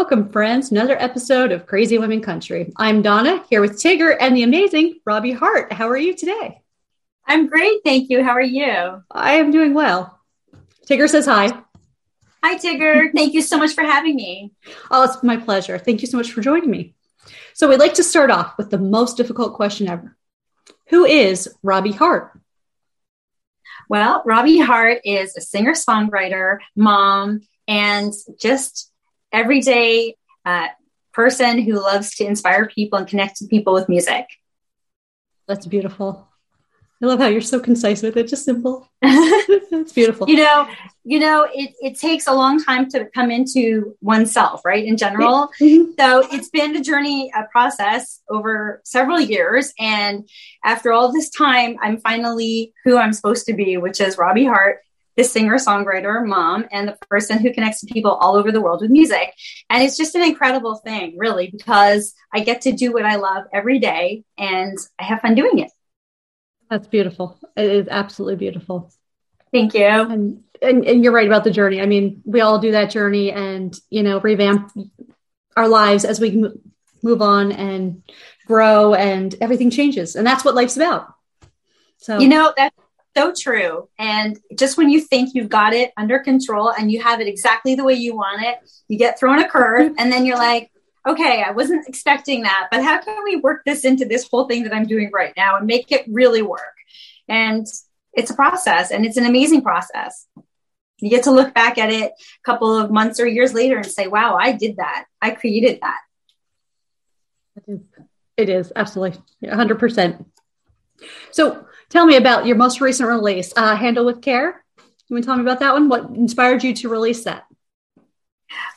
Welcome, friends. Another episode of Crazy Women Country. I'm Donna here with Tigger and the amazing Robbie Hart. How are you today? I'm great. Thank you. How are you? I am doing well. Tigger says hi. Hi, Tigger. Thank you so much for having me. Oh, it's my pleasure. Thank you so much for joining me. So, we'd like to start off with the most difficult question ever Who is Robbie Hart? Well, Robbie Hart is a singer songwriter, mom, and just everyday uh, person who loves to inspire people and connect to people with music. That's beautiful. I love how you're so concise with it, just simple. it's beautiful. You know, you know, it, it takes a long time to come into oneself, right? In general. Mm-hmm. So it's been a journey, a process over several years. And after all this time, I'm finally who I'm supposed to be, which is Robbie Hart, the singer songwriter mom and the person who connects to people all over the world with music. And it's just an incredible thing really because i get to do what i love every day and i have fun doing it. That's beautiful. It is absolutely beautiful. Thank you. And, and, and you're right about the journey. I mean we all do that journey and you know revamp our lives as we move on and grow and everything changes. And that's what life's about. So you know that's so true. And just when you think you've got it under control and you have it exactly the way you want it, you get thrown a curve and then you're like, okay, I wasn't expecting that, but how can we work this into this whole thing that I'm doing right now and make it really work? And it's a process and it's an amazing process. You get to look back at it a couple of months or years later and say, wow, I did that. I created that. It is, it is absolutely 100%. So, Tell me about your most recent release, uh, Handle with Care. You want to tell me about that one? What inspired you to release that?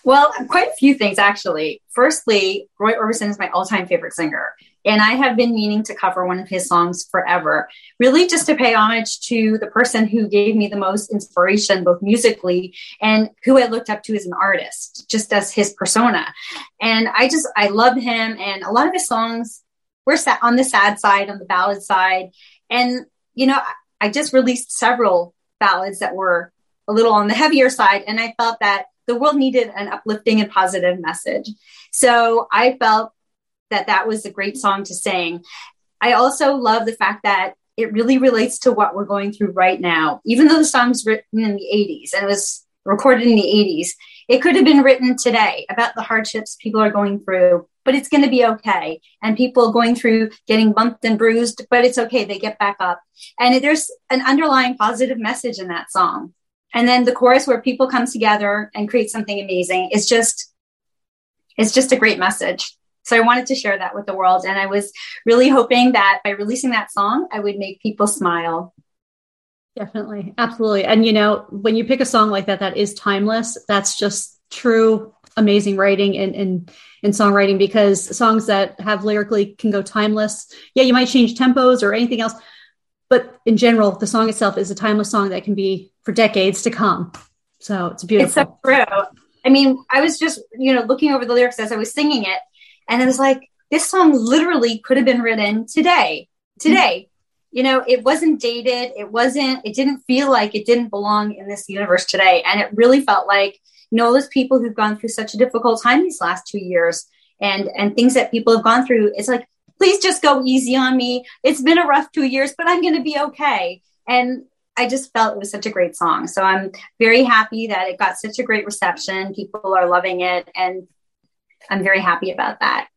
Well, quite a few things actually. Firstly, Roy Orbison is my all-time favorite singer, and I have been meaning to cover one of his songs forever. Really, just to pay homage to the person who gave me the most inspiration, both musically and who I looked up to as an artist, just as his persona. And I just I love him, and a lot of his songs were set on the sad side, on the ballad side, and, you know, I just released several ballads that were a little on the heavier side. And I felt that the world needed an uplifting and positive message. So I felt that that was a great song to sing. I also love the fact that it really relates to what we're going through right now. Even though the song's written in the 80s and it was recorded in the 80s, it could have been written today about the hardships people are going through but it's going to be okay. And people going through getting bumped and bruised, but it's okay. They get back up. And there's an underlying positive message in that song. And then the chorus where people come together and create something amazing is just, it's just a great message. So I wanted to share that with the world. And I was really hoping that by releasing that song, I would make people smile. Definitely. Absolutely. And you know, when you pick a song like that, that is timeless, that's just true, amazing writing and, and in songwriting because songs that have lyrically can go timeless. Yeah, you might change tempos or anything else, but in general, the song itself is a timeless song that can be for decades to come. So it's beautiful. It's so true. I mean, I was just, you know, looking over the lyrics as I was singing it, and it was like, this song literally could have been written today. Today. You know, it wasn't dated. It wasn't, it didn't feel like it didn't belong in this universe today. And it really felt like you know those people who've gone through such a difficult time these last two years and and things that people have gone through it's like please just go easy on me. It's been a rough two years but i'm going to be okay. And i just felt it was such a great song. So i'm very happy that it got such a great reception. People are loving it and i'm very happy about that.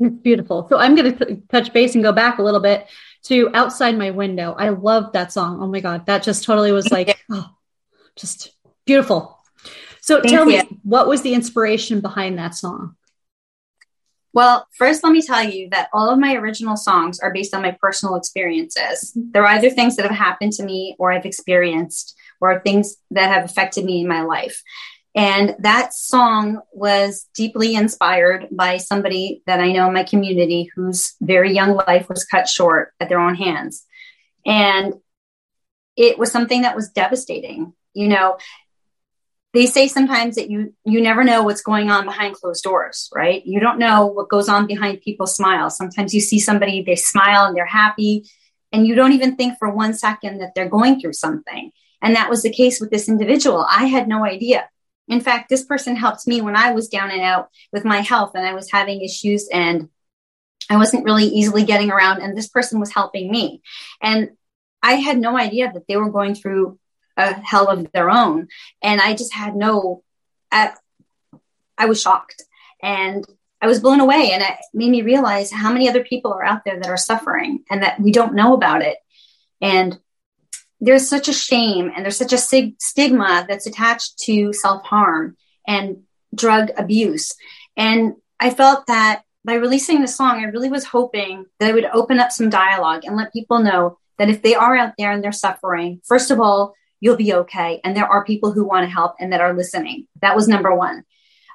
It's beautiful. So i'm going to touch base and go back a little bit to outside my window i love that song oh my god that just totally was like oh, just beautiful so Thank tell you. me, what was the inspiration behind that song? Well, first, let me tell you that all of my original songs are based on my personal experiences. They're either things that have happened to me or I've experienced or things that have affected me in my life. And that song was deeply inspired by somebody that I know in my community whose very young life was cut short at their own hands. And it was something that was devastating. You know, they say sometimes that you you never know what's going on behind closed doors, right? You don't know what goes on behind people's smiles. Sometimes you see somebody, they smile and they're happy, and you don't even think for one second that they're going through something. And that was the case with this individual. I had no idea. In fact, this person helped me when I was down and out with my health and I was having issues and I wasn't really easily getting around. And this person was helping me. And I had no idea that they were going through a hell of their own. And I just had no, I, I was shocked and I was blown away. And it made me realize how many other people are out there that are suffering and that we don't know about it. And there's such a shame and there's such a sig- stigma that's attached to self harm and drug abuse. And I felt that by releasing the song, I really was hoping that it would open up some dialogue and let people know that if they are out there and they're suffering, first of all, you'll be okay. And there are people who want to help and that are listening. That was number one.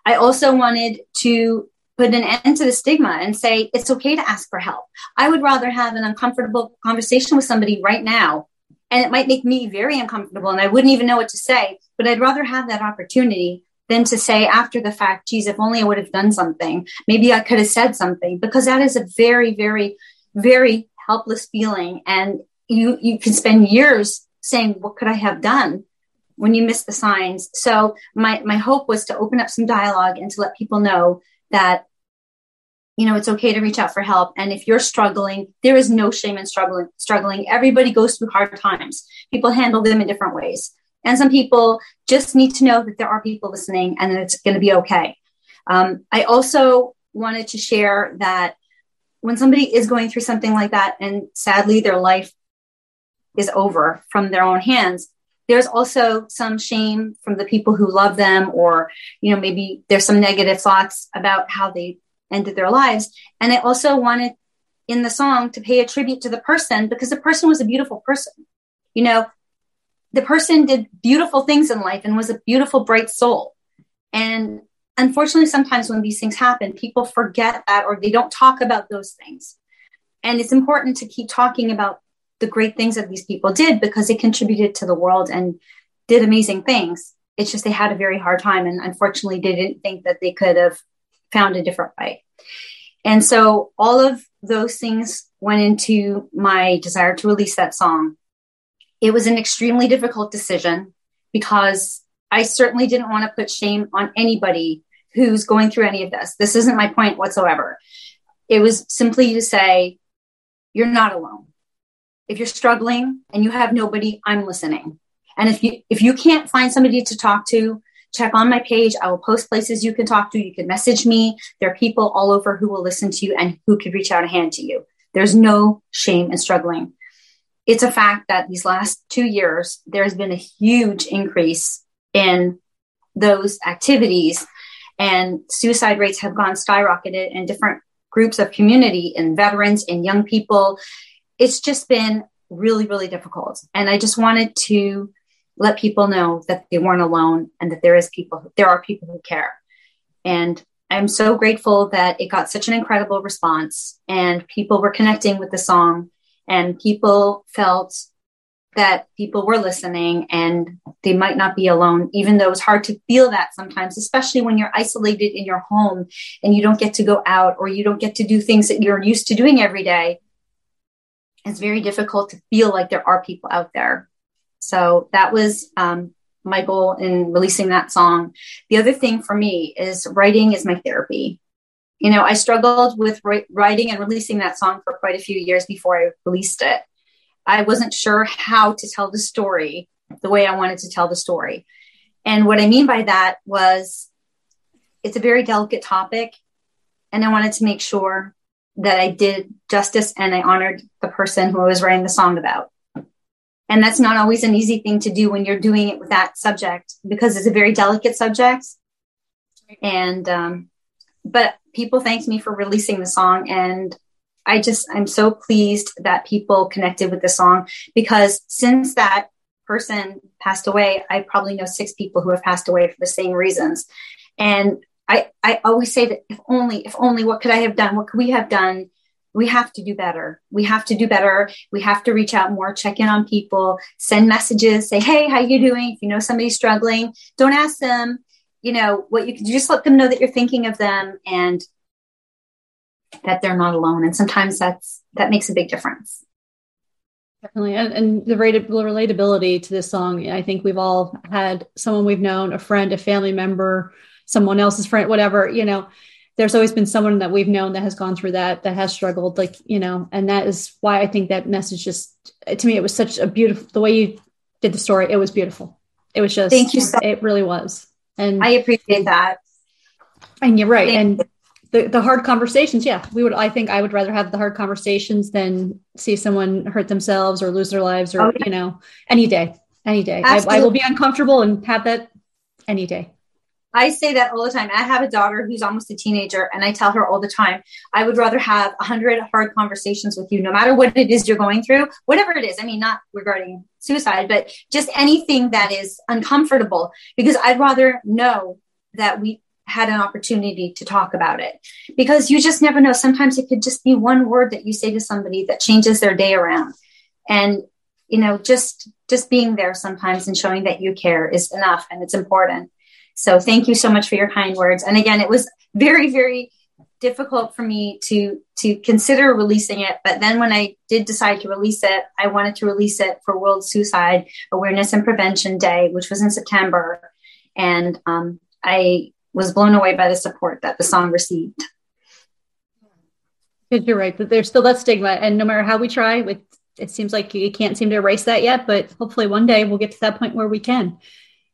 I also wanted to put an end to the stigma and say it's okay to ask for help. I would rather have an uncomfortable conversation with somebody right now and it might make me very uncomfortable and I wouldn't even know what to say, but I'd rather have that opportunity than to say after the fact, geez, if only I would have done something, maybe I could have said something, because that is a very, very, very helpless feeling. And you, you can spend years saying, what could I have done? when you miss the signs. So my, my hope was to open up some dialogue and to let people know that you know it's okay to reach out for help. And if you're struggling there is no shame in struggling struggling. Everybody goes through hard times. People handle them in different ways. And some people just need to know that there are people listening and that it's going to be okay. Um, i also wanted to share that when somebody is going through something like that and sadly their life is over from their own hands there's also some shame from the people who love them or you know maybe there's some negative thoughts about how they ended their lives. And I also wanted in the song to pay a tribute to the person because the person was a beautiful person. You know, the person did beautiful things in life and was a beautiful, bright soul. And unfortunately, sometimes when these things happen, people forget that or they don't talk about those things. And it's important to keep talking about the great things that these people did because they contributed to the world and did amazing things. It's just they had a very hard time and unfortunately they didn't think that they could have found a different way. And so all of those things went into my desire to release that song. It was an extremely difficult decision because I certainly didn't want to put shame on anybody who's going through any of this. This isn't my point whatsoever. It was simply to say, you're not alone. If you're struggling and you have nobody, I'm listening. And if you if you can't find somebody to talk to, check on my page. I will post places you can talk to. You can message me. There are people all over who will listen to you and who could reach out a hand to you. There's no shame in struggling. It's a fact that these last two years, there's been a huge increase in those activities, and suicide rates have gone skyrocketed in different groups of community, in veterans, in young people. It's just been really, really difficult. And I just wanted to let people know that they weren't alone and that there is people there are people who care. And i'm so grateful that it got such an incredible response and people were connecting with the song and people felt that people were listening and they might not be alone even though it's hard to feel that sometimes especially when you're isolated in your home and you don't get to go out or you don't get to do things that you're used to doing every day. It's very difficult to feel like there are people out there so that was um, my goal in releasing that song. The other thing for me is writing is my therapy. You know, I struggled with writing and releasing that song for quite a few years before I released it. I wasn't sure how to tell the story the way I wanted to tell the story. And what I mean by that was it's a very delicate topic. And I wanted to make sure that I did justice and I honored the person who I was writing the song about. And that's not always an easy thing to do when you're doing it with that subject because it's a very delicate subject. And, um, but people thanked me for releasing the song. And I just, I'm so pleased that people connected with the song because since that person passed away, I probably know six people who have passed away for the same reasons. And I, I always say that if only, if only, what could I have done? What could we have done? We have to do better. We have to do better. We have to reach out more, check in on people, send messages, say, Hey, how you doing? If you know somebody's struggling, don't ask them, you know, what you can just let them know that you're thinking of them and that they're not alone. And sometimes that's, that makes a big difference. Definitely. And, and the relatability to this song, I think we've all had someone we've known, a friend, a family member, someone else's friend, whatever, you know, there's always been someone that we've known that has gone through that, that has struggled, like, you know, and that is why I think that message just, to me, it was such a beautiful, the way you did the story, it was beautiful. It was just, thank you. So- it really was. And I appreciate that. And you're right. Thank and the, the hard conversations, yeah, we would, I think I would rather have the hard conversations than see someone hurt themselves or lose their lives or, oh, you know, any day, any day. I, I will be uncomfortable and have that any day. I say that all the time. I have a daughter who's almost a teenager, and I tell her all the time, I would rather have a hundred hard conversations with you, no matter what it is you're going through, whatever it is. I mean, not regarding suicide, but just anything that is uncomfortable, because I'd rather know that we had an opportunity to talk about it because you just never know. Sometimes it could just be one word that you say to somebody that changes their day around. And, you know, just, just being there sometimes and showing that you care is enough and it's important. So thank you so much for your kind words. And again, it was very, very difficult for me to to consider releasing it but then when i did decide to release it i wanted to release it for world suicide awareness and prevention day which was in september and um, i was blown away by the support that the song received. You're right that there's still that stigma, and no matter how we try, with it seems like you can't seem to erase that yet. But hopefully, one day we'll get to that point where we can.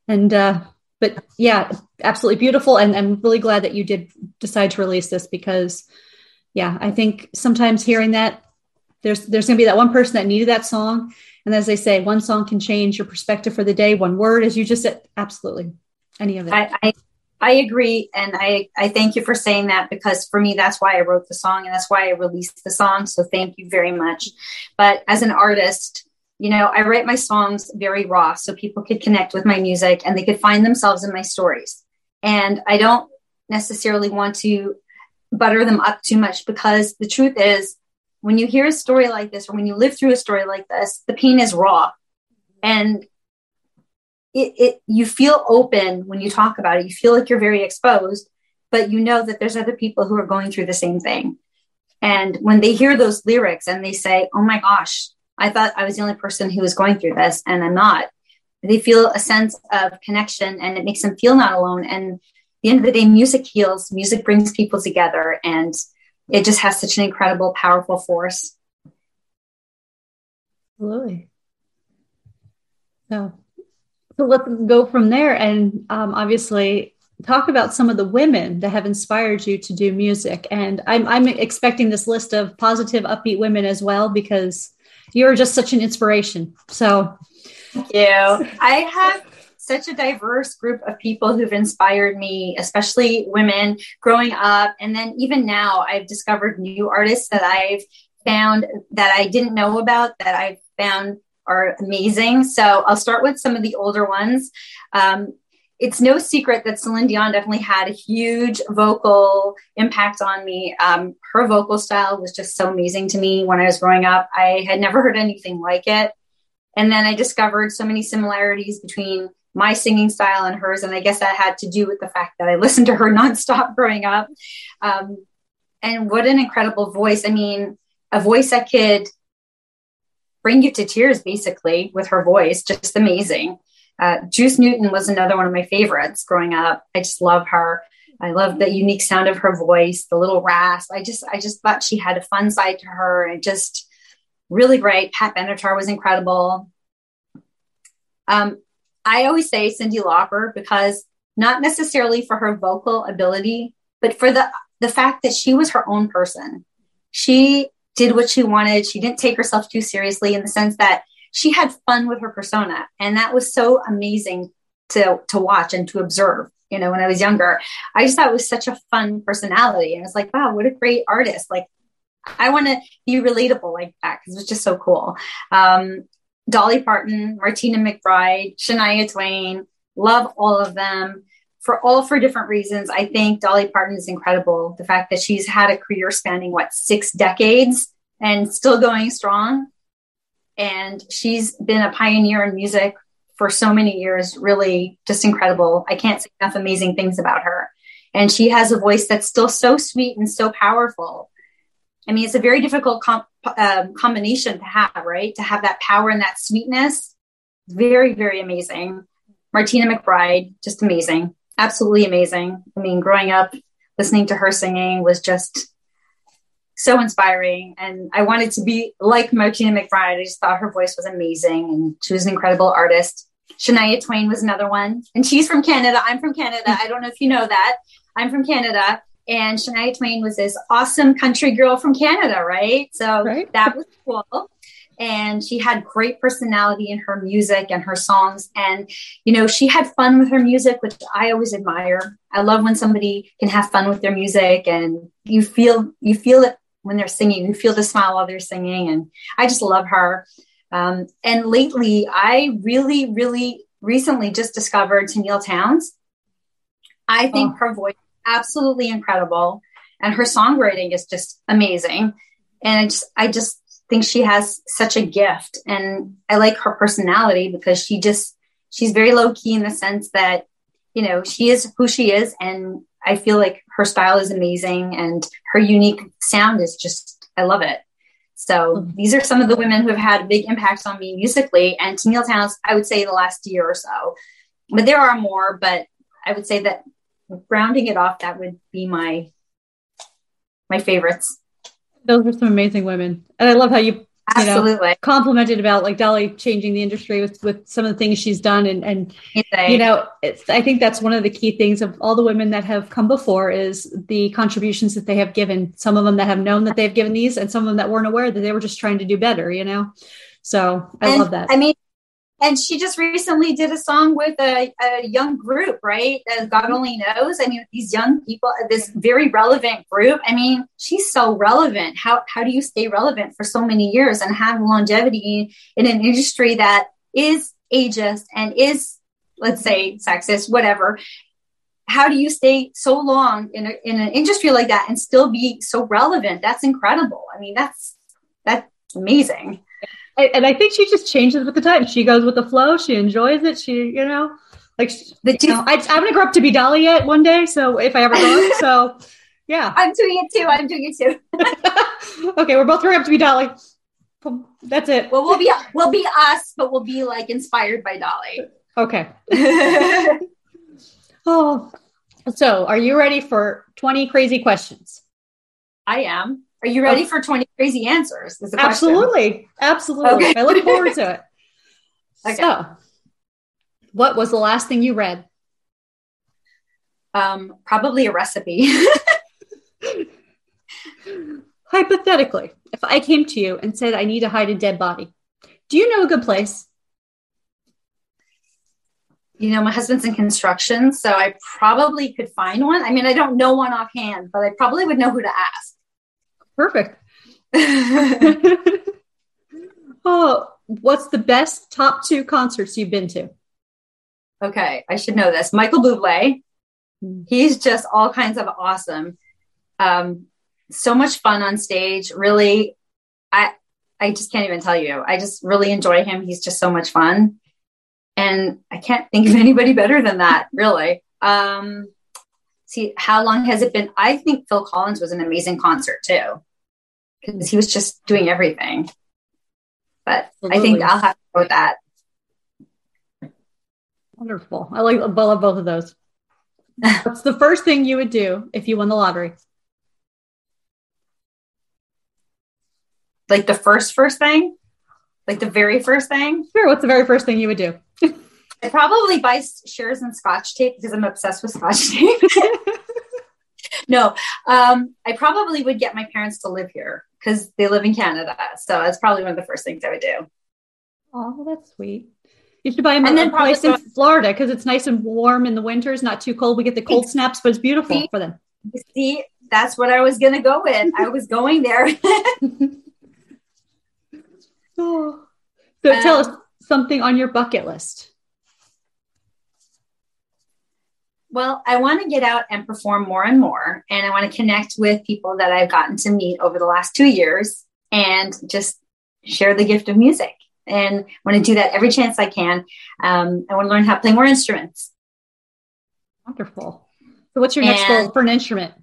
And uh, but yeah, absolutely beautiful, and I'm really glad that you did decide to release this because, yeah, I think sometimes hearing that there's there's going to be that one person that needed that song, and as they say, one song can change your perspective for the day. One word, as you just said, absolutely, any of it. I, I I agree. And I, I thank you for saying that because for me, that's why I wrote the song and that's why I released the song. So thank you very much. But as an artist, you know, I write my songs very raw so people could connect with my music and they could find themselves in my stories. And I don't necessarily want to butter them up too much because the truth is, when you hear a story like this or when you live through a story like this, the pain is raw. And it, it you feel open when you talk about it. You feel like you're very exposed, but you know that there's other people who are going through the same thing. And when they hear those lyrics and they say, "Oh my gosh, I thought I was the only person who was going through this, and I'm not," they feel a sense of connection, and it makes them feel not alone. And the end of the day, music heals. Music brings people together, and it just has such an incredible, powerful force. Absolutely. So so let's go from there and um, obviously talk about some of the women that have inspired you to do music. And I'm, I'm expecting this list of positive, upbeat women as well because you're just such an inspiration. So, thank you. I have such a diverse group of people who've inspired me, especially women growing up. And then even now, I've discovered new artists that I've found that I didn't know about that I've found are amazing. So I'll start with some of the older ones. Um, it's no secret that Celine Dion definitely had a huge vocal impact on me. Um, her vocal style was just so amazing to me when I was growing up. I had never heard anything like it. And then I discovered so many similarities between my singing style and hers. And I guess that had to do with the fact that I listened to her nonstop growing up. Um, and what an incredible voice. I mean, a voice that could bring you to tears basically with her voice just amazing uh, juice newton was another one of my favorites growing up. I just love her. I love the unique sound of her voice the little rasp. I just i just thought she had a fun side to her and just really great. Pat benatar was incredible. Um, i always say cyndi lauper because not necessarily for her vocal ability but for the the fact that she was her own person. She did what she wanted. She didn't take herself too seriously in the sense that she had fun with her persona. And that was so amazing to, to watch and to observe. You know, when I was younger, I just thought it was such a fun personality. And I was like, wow, what a great artist. Like, I want to be relatable like that because it was just so cool. Um, Dolly Parton, Martina McBride, Shania Twain, love all of them for all for different reasons. I think Dolly Parton is incredible. The fact that she's had a career spanning what six decades and still going strong. And she's been a pioneer in music for so many years, really just incredible. I can't say enough amazing things about her. And she has a voice that's still so sweet and so powerful. I mean, it's a very difficult com- um, combination to have, right? To have that power and that sweetness. Very, very amazing. Martina McBride, just amazing. Absolutely amazing. I mean, growing up, listening to her singing was just so inspiring. And I wanted to be like Martina McBride. I just thought her voice was amazing and she was an incredible artist. Shania Twain was another one. And she's from Canada. I'm from Canada. I don't know if you know that. I'm from Canada. And Shania Twain was this awesome country girl from Canada, right? So right. that was cool. And she had great personality in her music and her songs. And, you know, she had fun with her music, which I always admire. I love when somebody can have fun with their music and you feel, you feel it when they're singing, you feel the smile while they're singing. And I just love her. Um, and lately, I really, really recently just discovered Tenille Townes. I think oh. her voice absolutely incredible, and her songwriting is just amazing. And I just, I just think she has such a gift, and I like her personality because she just, she's very low key in the sense that, you know, she is who she is, and I feel like her style is amazing, and her unique sound is just, I love it. So mm-hmm. these are some of the women who have had big impacts on me musically, and Tenille Townes, I would say the last year or so. But there are more, but I would say that rounding it off, that would be my my favorites. Those are some amazing women, and I love how you Absolutely. Know, complimented about like Dolly changing the industry with with some of the things she's done and and you know it's I think that's one of the key things of all the women that have come before is the contributions that they have given. Some of them that have known that they've given these and some of them that weren't aware that they were just trying to do better you know? So I and, love that. I mean and she just recently did a song with a, a young group, right? As God mm-hmm. only knows. I mean, these young people, this very relevant group. I mean, she's so relevant. How how do you stay relevant for so many years and have longevity in an industry that is ageist and is, let's say, sexist, whatever? How do you stay so long in, a, in an industry like that and still be so relevant? That's incredible. I mean, that's that's amazing and I think she just changes with the time. She goes with the flow. She enjoys it. She, you know, like the you know, I, am gonna grow up to be Dolly yet one day. So if I ever go, so yeah, I'm doing it too. I'm doing it too. okay, we're both growing up to be Dolly. That's it. Well, we'll be we'll be us, but we'll be like inspired by Dolly. Okay. oh, so are you ready for 20 crazy questions? I am. Are you ready for 20 crazy answers? Absolutely. Absolutely. Okay. I look forward to it. okay. So, what was the last thing you read? Um, probably a recipe. Hypothetically, if I came to you and said I need to hide a dead body, do you know a good place? You know, my husband's in construction, so I probably could find one. I mean, I don't know one offhand, but I probably would know who to ask. Perfect. oh, what's the best top two concerts you've been to? Okay, I should know this. Michael Bublé. Hmm. He's just all kinds of awesome. Um, so much fun on stage. Really, I I just can't even tell you. I just really enjoy him. He's just so much fun. And I can't think of anybody better than that, really. Um, see, how long has it been? I think Phil Collins was an amazing concert too, because he was just doing everything. But Absolutely. I think I'll have to go with that. Wonderful. I like I love both of those. What's the first thing you would do if you won the lottery? Like the first first thing? Like the very first thing? Sure. What's the very first thing you would do? I probably buy shares in Scotch tape because I'm obsessed with Scotch tape. no, um, I probably would get my parents to live here because they live in Canada. So that's probably one of the first things I would do. Oh, that's sweet. You should buy them and then place in Florida because it's nice and warm in the winters, not too cold. We get the cold snaps, but it's beautiful see, for them. See, that's what I was going to go with. I was going there. oh. So um, tell us something on your bucket list. Well, I want to get out and perform more and more. And I want to connect with people that I've gotten to meet over the last two years and just share the gift of music. And I want to do that every chance I can. Um, I want to learn how to play more instruments. Wonderful. So, what's your next and, goal for an instrument?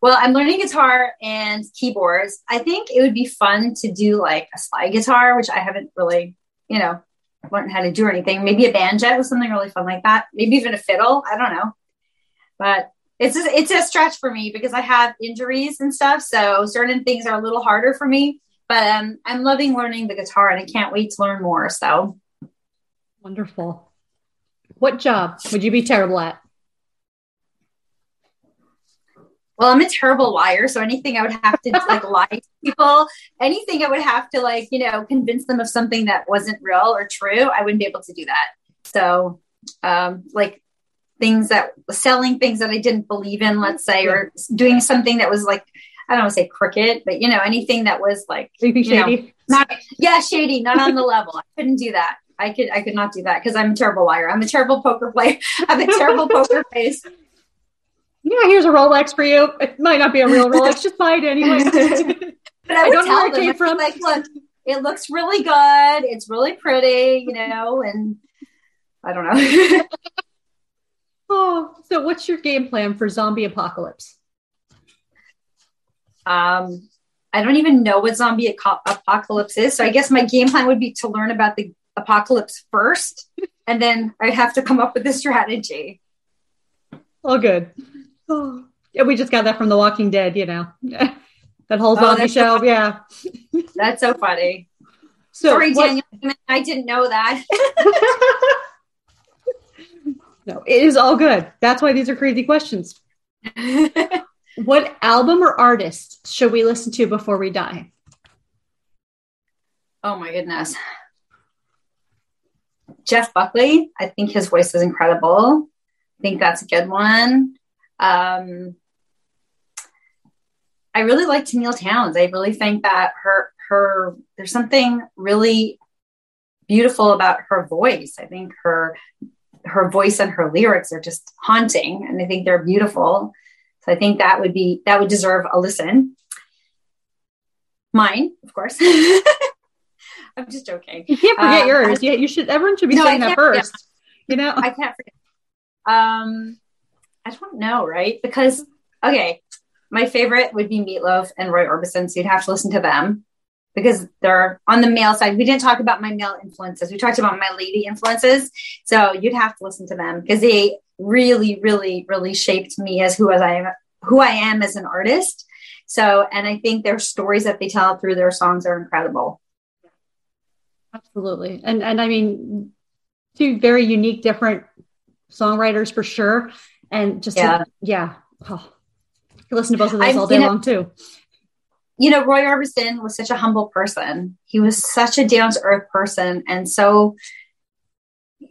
Well, I'm learning guitar and keyboards. I think it would be fun to do like a slide guitar, which I haven't really, you know, learned how to do or anything. Maybe a banjo or something really fun like that. Maybe even a fiddle. I don't know. But it's a, it's a stretch for me because I have injuries and stuff. So certain things are a little harder for me. But um, I'm loving learning the guitar and I can't wait to learn more. So wonderful. What job would you be terrible at? Well, I'm a terrible liar. So anything I would have to like lie to people, anything I would have to like, you know, convince them of something that wasn't real or true, I wouldn't be able to do that. So, um, like things that selling things that I didn't believe in, let's say, or doing something that was like, I don't want to say crooked, but you know, anything that was like, shady. Know, not, yeah, shady, not on the level. I couldn't do that. I could, I could not do that because I'm a terrible liar. I'm a terrible poker player. I have a terrible poker face yeah, here's a Rolex for you. It might not be a real Rolex, just buy it anyway. but I, I don't know where it came from. Like, look, it looks really good. It's really pretty, you know, and I don't know. oh, so what's your game plan for zombie apocalypse? Um, I don't even know what zombie apocalypse is. So I guess my game plan would be to learn about the apocalypse first, and then I'd have to come up with a strategy. All good. Oh, yeah, we just got that from The Walking Dead, you know, that whole oh, zombie oh, show. So yeah, that's so funny. So, Sorry, what, Daniel, I didn't know that. no, it is all good. That's why these are crazy questions. what album or artist should we listen to before we die? Oh my goodness. Jeff Buckley, I think his voice is incredible. I think that's a good one. Um, I really like Tenille Townes. I really think that her her there's something really beautiful about her voice. I think her her voice and her lyrics are just haunting, and I think they're beautiful. So I think that would be that would deserve a listen. Mine, of course. I'm just joking. You can't forget um, yours. Yeah, you should. Everyone should be no, saying that first. You know, I can't forget. Um, I don't know, right? Because okay, my favorite would be Meatloaf and Roy Orbison, so you'd have to listen to them because they're on the male side. We didn't talk about my male influences. We talked about my lady influences. So you'd have to listen to them because they really, really, really shaped me as who as I am, who I am as an artist. So, and I think their stories that they tell through their songs are incredible. Absolutely. And and I mean two very unique different songwriters for sure and just yeah, to, yeah. Oh, listen to both of those I, all day know, long too. You know, Roy Orbison was such a humble person. He was such a down to earth person, and so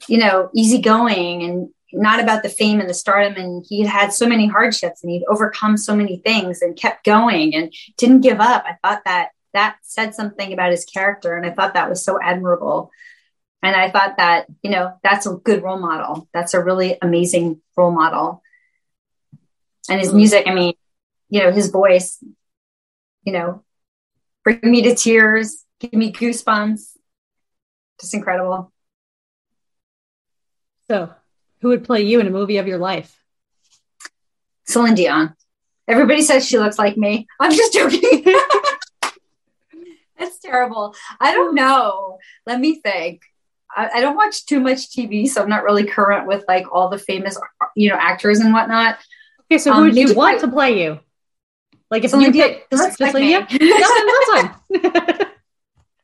you know, easygoing and not about the fame and the stardom. And he had so many hardships and he'd overcome so many things and kept going and didn't give up. I thought that that said something about his character. And I thought that was so admirable. And I thought that, you know, that's a good role model. That's a really amazing role model. And his mm. music, I mean, you know, his voice, you know, bring me to tears, give me goosebumps. Just incredible. So, who would play you in a movie of your life? Celine Dion. Everybody says she looks like me. I'm just joking. That's terrible. I don't hmm. know. Let me think. I, I, don't watch too much TV, so I'm not really current with like all the famous, you know, actors and whatnot. Okay, so who um, would you want to play you? Like if you pick just, just like yeah, that's fine.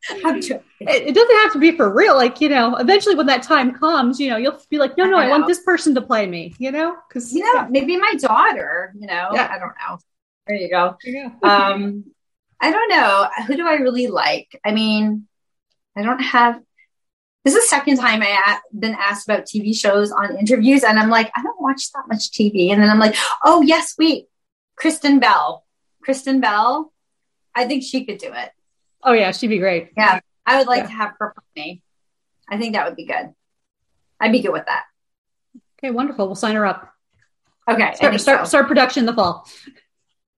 it, it doesn't have to be for real. Like you know, eventually when that time comes, you know, you'll be like, no, no, I, I want this person to play me. You know, because you know, yeah. maybe my daughter. You know, yeah. I don't know. There you go. There you go. um, I don't know. Who do I really like? I mean, I don't have this is the second time I a- been asked about TV shows on interviews, and I'm like, I don't watch that much TV. And then I'm like, oh yes, wait, Kristen Bell. Kristen Bell, I think she could do it. Oh yeah, she'd be great. Yeah, I would like Yeah. to have her for me. I think that would be good. I'd be good with that. Okay, wonderful. We'll sign her up. Okay. Start start, so. start production in the fall.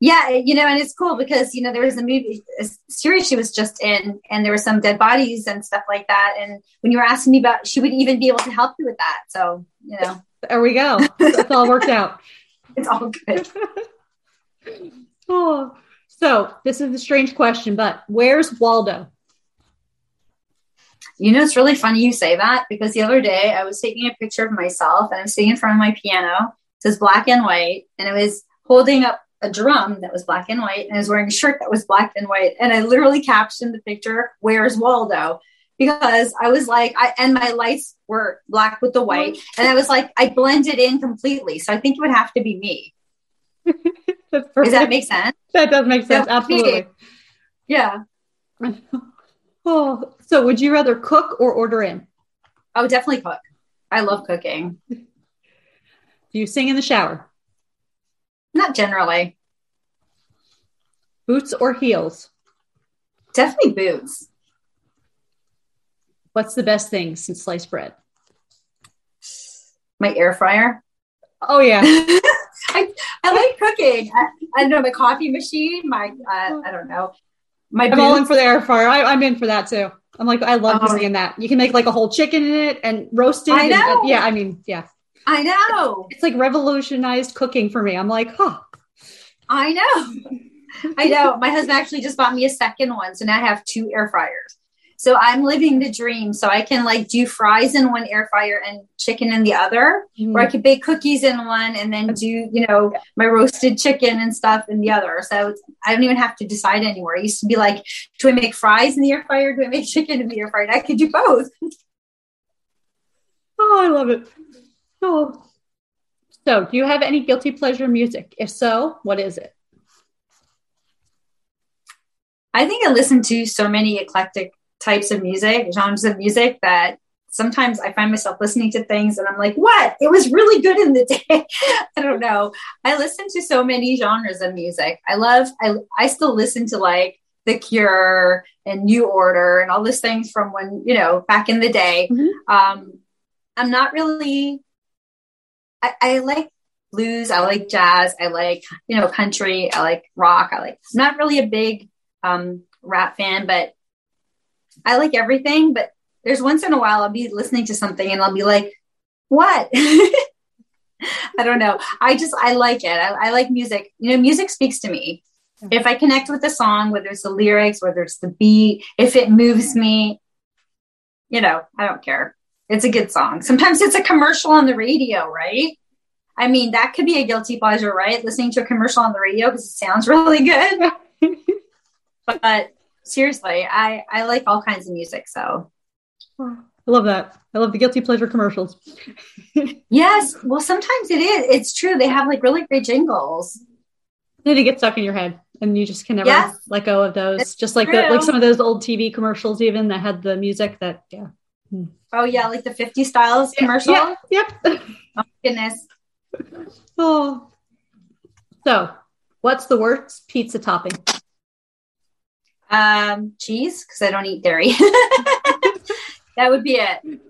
Yeah, you know, and it's cool because you know there was a movie, a series she was just in, and there were some dead bodies and stuff like that. And when you were asking me about, she would even be able to help you with that. So you know, There we go. It's all worked out. it's all good. Oh, so this is a strange question, but where's Waldo? You know, it's really funny you say that because the other day I was taking a picture of myself and I'm sitting in front of my piano. It says black and white, and I was holding up a drum that was black and white, and I was wearing a shirt that was black and white. And I literally captioned the picture, "Where's Waldo?" Because I was like, I and my lights were black with the white, oh. and I was like, I blended in completely. So I think it would have to be me. Does that make sense? that does make sense. Would Absolutely. Yeah. Oh, so would you rather cook or order in? Oh, definitely cook. I love cooking. Do you sing in the shower? Not generally. Boots or heels? Definitely boots. What's the best thing since sliced bread? My air fryer. Oh yeah. I, I like cooking. I, I don't know my coffee machine. My uh, I don't know my I'm all in for the air fryer. I, I'm in for that too. I'm like, I love Oh. using that. You can make like a whole chicken in it and roast it. I and- know. yeah, I mean, yeah. I know. It's like revolutionized cooking for me. I'm like, huh. I know. I know. My husband actually just bought me a second one, so now I have two air fryers. So I'm living the dream. So I can like do fries in one air fryer and chicken in the other, or I mm-hmm. could bake cookies in one and then do you know my roasted chicken and stuff in the other. So I don't even have to decide anymore. I used to be like, do I make fries in the air fryer? Do I make chicken in the air fryer? I could do both. Oh, I love it. So, do you have any guilty pleasure music? If so, what is it? I think I listen to so many eclectic types of music, genres of music that sometimes I find myself listening to things and I'm like, what? It was really good in the day. I don't know. I listen to so many genres of music. I love, I, I still listen to like The Cure and New Order and all those things from when, you know, back in the day. Mhm. Um, I'm not really, I, I like blues. I like jazz. I like, you know, country. I like rock. I like, I'm not really a big um, rap fan, but I like everything. But there's once in a while I'll be listening to something and I'll be like, what? I don't know. I just, I like it. I, I like music. You know, music speaks to me. If I connect with the song, whether it's the lyrics, whether it's the beat, if it moves me, you know, I don't care. It's a good song. Sometimes it's a commercial on the radio, right? I mean, that could be a guilty pleasure, right? Listening to a commercial on the radio because it sounds really good. but seriously, I I like all kinds of music. So I love that. I love the guilty pleasure commercials. yes, well, sometimes it is. It's true. They have like really great jingles. Then they get stuck in your head, and you just can never Yes. let go of those. Just like the, like some of those old TV commercials, even that had the music. That yeah. Hmm. Oh yeah, like the 50 styles commercial. Yeah. Yep. Oh goodness. oh. So, what's the worst pizza topping? Um, cheese because I don't eat dairy. that would be it.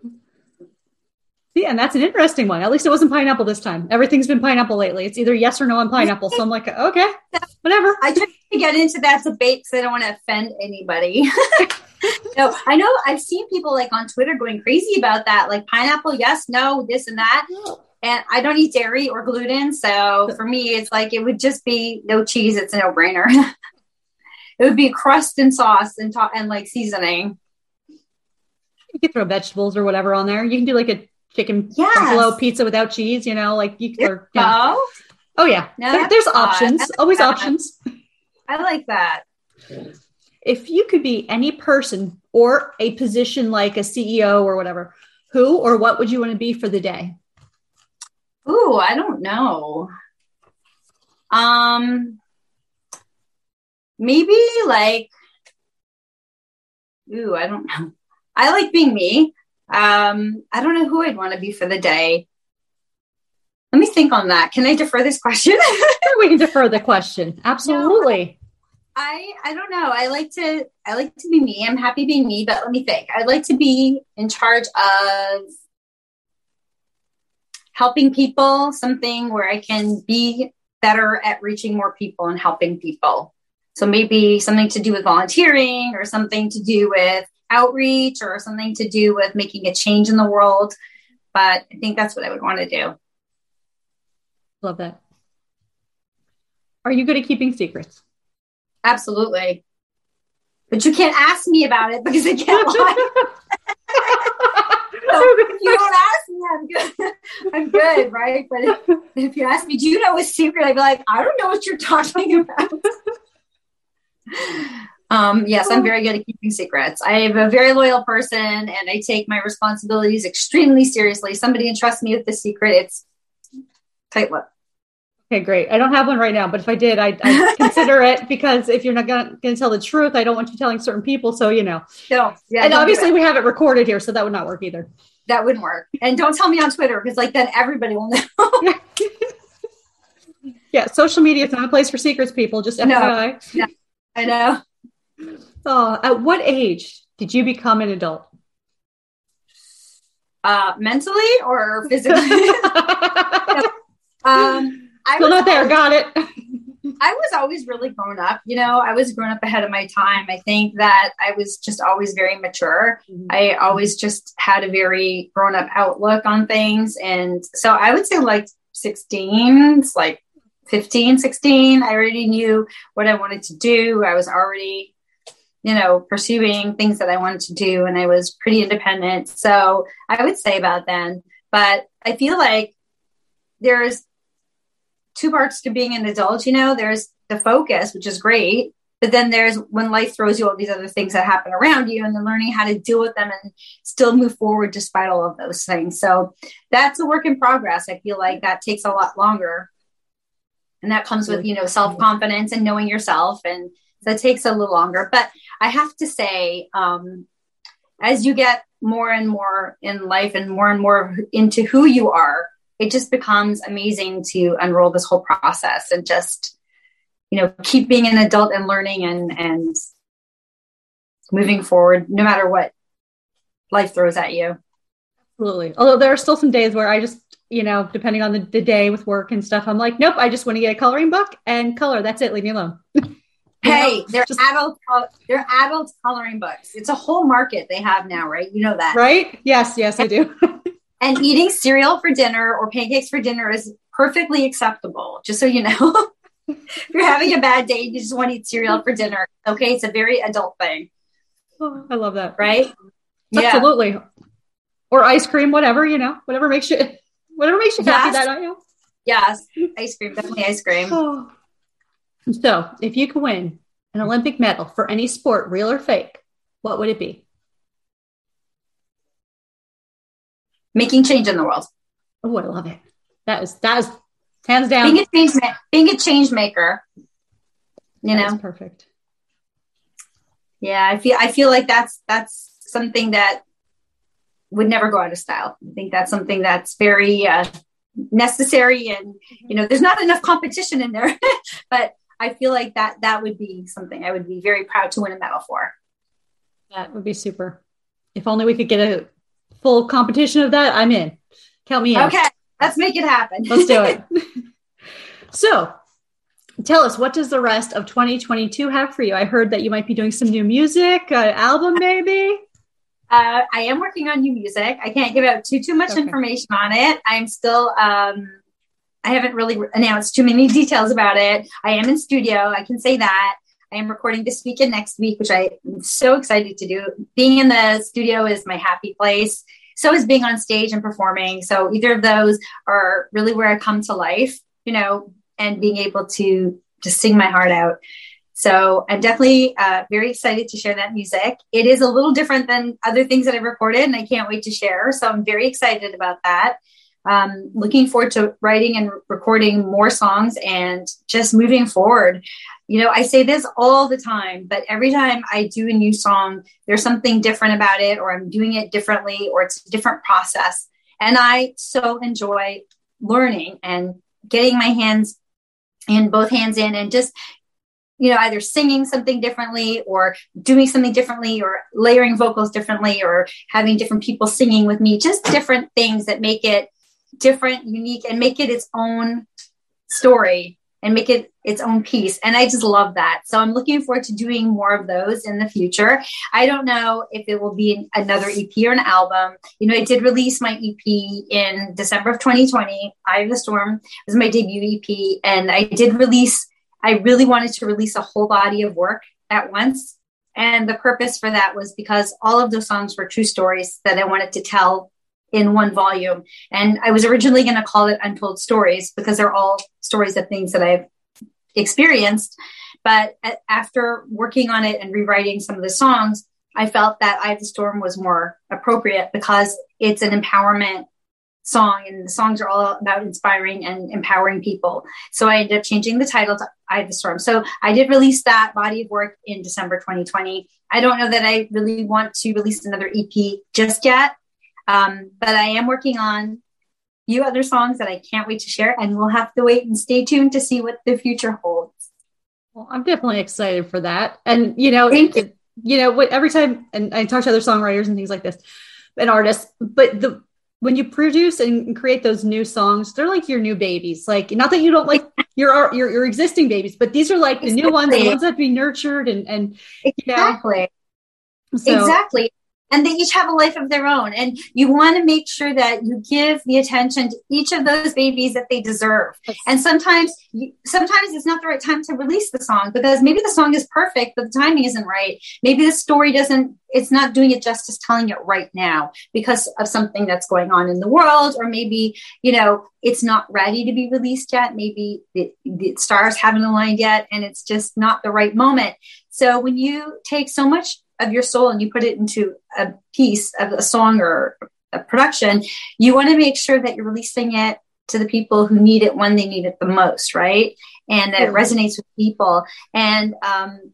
Yeah, and that's an interesting one. At least it wasn't pineapple this time. Everything's been pineapple lately. It's either yes or no on pineapple. So I'm like, okay, whatever. I try to get into that debate because I don't want to offend anybody. no, I know I've seen people like on Twitter going crazy about that, like pineapple, yes, no, this and that. And I don't eat dairy or gluten, so for me, it's like it would just be no cheese. It's a no brainer. it would be crust and sauce and to- and like seasoning. You can throw vegetables or whatever on there. You can do like a chicken Yes. buffalo pizza without cheese. You know, like you. Or, yeah. Oh, Oh yeah, No, There- there's odd. options. That's Always odd. options. I like that. If you could be any person or a position like a CEO or whatever, who or what would you want to be for the day? Ooh, I don't know. Um, maybe like, ooh, I don't know. I like being me. Um, I don't know who I'd want to be for the day. Let me think on that. Can I defer this question? we can defer the question. Absolutely. I I don't know. I like to I like to be me. I'm happy being me, but let me think. I'd like to be in charge of helping people, something where I can be better at reaching more people and helping people. So maybe something to do with volunteering or something to do with outreach or something to do with making a change in the world. But I think that's what I would want to do. Love that. Are you good at keeping secrets? Absolutely. But you can't ask me about it because I can't lie. so if you don't ask me, I'm good. I'm good, right? But if, if, you ask me, do you know a secret? I'd be like, I don't know what you're talking about. Um, yes, I'm very good at keeping secrets. I am a very loyal person and I take my responsibilities extremely seriously. Somebody entrusts me with the secret, it's tight lip. Okay, great. I don't have one right now, but if I did, I'd, I'd consider it because if you're not going to tell the truth, I don't want you telling certain people. So, you know. No. Yeah, and obviously, we have it recorded here, so that would not work either. That wouldn't work. And don't tell me on Twitter because, like, then everybody will know. yeah, social media is not a place for secrets, people. Just FYI. No, no, I know. Oh, at what age did you become an adult? Uh, mentally or physically? um, I Still not there. Got it. I was always really grown up. You know, I was grown up ahead of my time. I think that I was just always very mature. Mm-hmm. I always just had a very grown up outlook on things. And so I would say like 16, it's like 15, 16. I already knew what I wanted to do. I was already, you know, pursuing things that I wanted to do. And I was pretty independent. So I would say about then. But I feel like there's two parts to being an adult. You know, there's the focus, which is great, but then there's when life throws you all these other things that happen around you, and then learning how to deal with them and still move forward despite all of those things. So that's a work in progress. I feel like that takes a lot longer, and that comes with you know self confidence and knowing yourself, and that takes a little longer. But I have to say, um, as you get more and more in life and more and more into who you are it just becomes amazing to unroll this whole process and just you know keep being an adult and learning and and moving forward no matter what life throws at you. Absolutely. Although there are still some days where i just you know depending on the, the day with work and stuff i'm like nope i just want to get a coloring book and color. That's it. Leave me alone hey know, they're just, adult they're adult coloring books it's a whole market they have now right you know that right yes yes i do And eating cereal for dinner or pancakes for dinner is perfectly acceptable, just so you know. if you're having a bad day, you just want to eat cereal for dinner. Okay, it's a very adult thing. Oh, I love that. Right? Absolutely. Yeah. Or ice cream, whatever, you know, whatever makes you whatever makes you happy that night. Yes, ice cream, definitely ice cream. Oh. So, if you could win an Olympic medal for any sport, real or fake, what would it be? making change in the world. Oh, I love it. That is that is hands down being a change being a change maker. You that know, perfect. Yeah, I feel I feel like that's that's something that would never go out of style. I think that's something that's very uh, necessary, and you know, there's not enough competition in there, but I feel like that that would be something I would be very proud to win a medal for. That would be super. If only we could get a full competition of that, I'm in. Count me in. Okay, let's make it happen. let's do it. so, tell us what does the rest of 2022 have for you? I heard that you might be doing some new music, uh, album maybe. Uh, I am working on new music. I can't give out too too much okay. information on it. I'm still. Um, I haven't really announced too many details about it. I am in studio. I can say that. I am recording this week and next week, which I am so excited to do. Being in the studio is my happy place. So is being on stage and performing. So either of those are really where I come to life, you know, and being able to just sing my heart out. So I'm definitely uh, very excited to share that music. It is a little different than other things that I've recorded, and I can't wait to share. So I'm very excited about that. Um, looking forward to writing and recording more songs and just moving forward. You know, I say this all the time, but every time I do a new song, there's something different about it, or I'm doing it differently, or it's a different process. And I so enjoy learning and getting my hands in both hands in and just you know, either singing something differently or doing something differently or layering vocals differently or having different people singing with me, just different things that make it different, unique, and make it its own story and make it its own piece. And I just love that. So I'm looking forward to doing more of those in the future. I don't know if it will be another EP or an album. You know, I did release my EP in December of 2020. Eye of the Storm was my debut EP. And I did release, I really wanted to release a whole body of work at once. And the purpose for that was because all of those songs were true stories that I wanted to tell in one volume. And I was originally going to call it Untold Stories because they're all stories of things that I've experienced. But after working on it and rewriting some of the songs, I felt that Eye of the Storm was more appropriate because it's an empowerment song and the songs are all about inspiring and empowering people. So I ended up changing the title to Eye of the Storm. So I did release that body of work in December 2020. I don't know that I really want to release another EP just yet. Um, but I am working on a few other songs that I can't wait to share, and we'll have to wait and stay tuned to see what the future holds. Well, I'm definitely excited for that. And you know, you. It, you know, every time, and I talk to other songwriters and things like this, and artists, but the when you produce and create those new songs, they're like your new babies. Like, not that you don't like your your, your existing babies, but these are like the exactly. new ones, the ones that be nurtured and and exactly, you know, so, exactly and they each have a life of their own. And you want to make sure that you give the attention to each of those babies that they deserve. And sometimes sometimes it's not the right time to release the song because maybe the song is perfect but the timing isn't right. Maybe the story doesn't it's not doing it justice telling it right now because of something that's going on in the world. Or maybe you know it's not ready to be released yet. Maybe the, the stars haven't aligned yet and it's just not the right moment. So when you take so much of your soul and you put it into a piece of a song or a production, you want to make sure that you're releasing it to the people who need it when they need it the most, right? And that mm-hmm. it resonates with people. And um,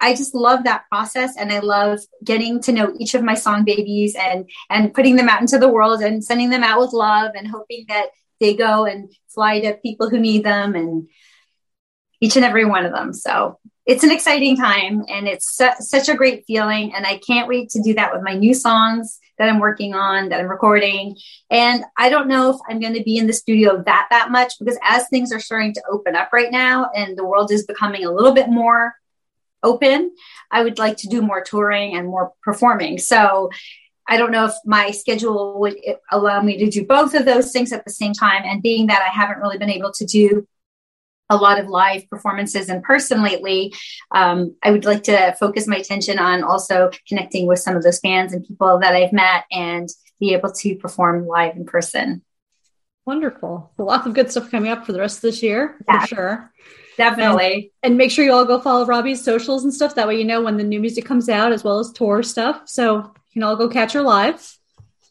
I just love that process, and I love getting to know each of my song babies and and putting them out into the world and sending them out with love and hoping that they go and fly to people who need them and each and every one of them. So it's an exciting time and it's su- such a great feeling. And I can't wait to do that with my new songs that I'm working on, that I'm recording. And I don't know if I'm going to be in the studio that, that much because as things are starting to open up right now and the world is becoming a little bit more open, I would like to do more touring and more performing. So I don't know if my schedule would allow me to do both of those things at the same time. And being that I haven't really been able to do a lot of live performances in person lately, um, I would like to focus my attention on also connecting with some of those fans and people that I've met and be able to perform live in person. Wonderful. So lots of good stuff coming up for the rest of this year, yeah, for sure. Definitely. And, and, make sure you all go follow Robbie's socials and stuff. That way you know when the new music comes out as well as tour stuff. So you can all go catch her live.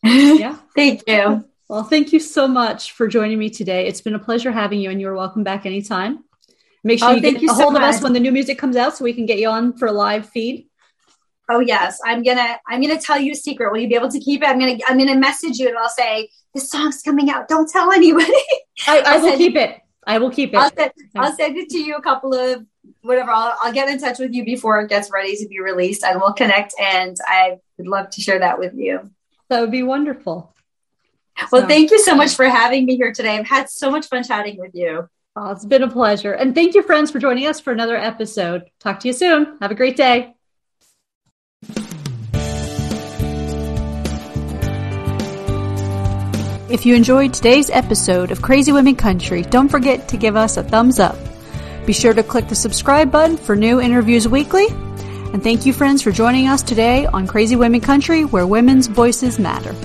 Yeah. Thank you. Well, thank you so much for joining me today. It's been a pleasure having you, and you're welcome back anytime. Make sure oh, you get you a hold so of us when the new music comes out, so we can get you on for a live feed. Oh yes, I'm gonna I'm gonna tell you a secret. Will you be able to keep it? I'm gonna I'm gonna message you and I'll say this song's coming out. Don't tell anybody. I, I will keep it. I will keep it. I'll send, I'll send it to you a couple of whatever. I'll, I'll get in touch with you before it gets ready to be released, and we'll connect. And I would love to share that with you. That would be wonderful. Well, so, thank you so much for having me here today. I've had so much fun chatting with you. Oh, it's been a pleasure. And thank you, friends, for joining us for another episode. Talk to you soon. Have a great day. If you enjoyed today's episode of Crazy Women Country, don't forget to give us a thumbs up. Be sure to click the subscribe button for new interviews weekly. And thank you, friends, for joining us today on Crazy Women Country, where women's voices matter.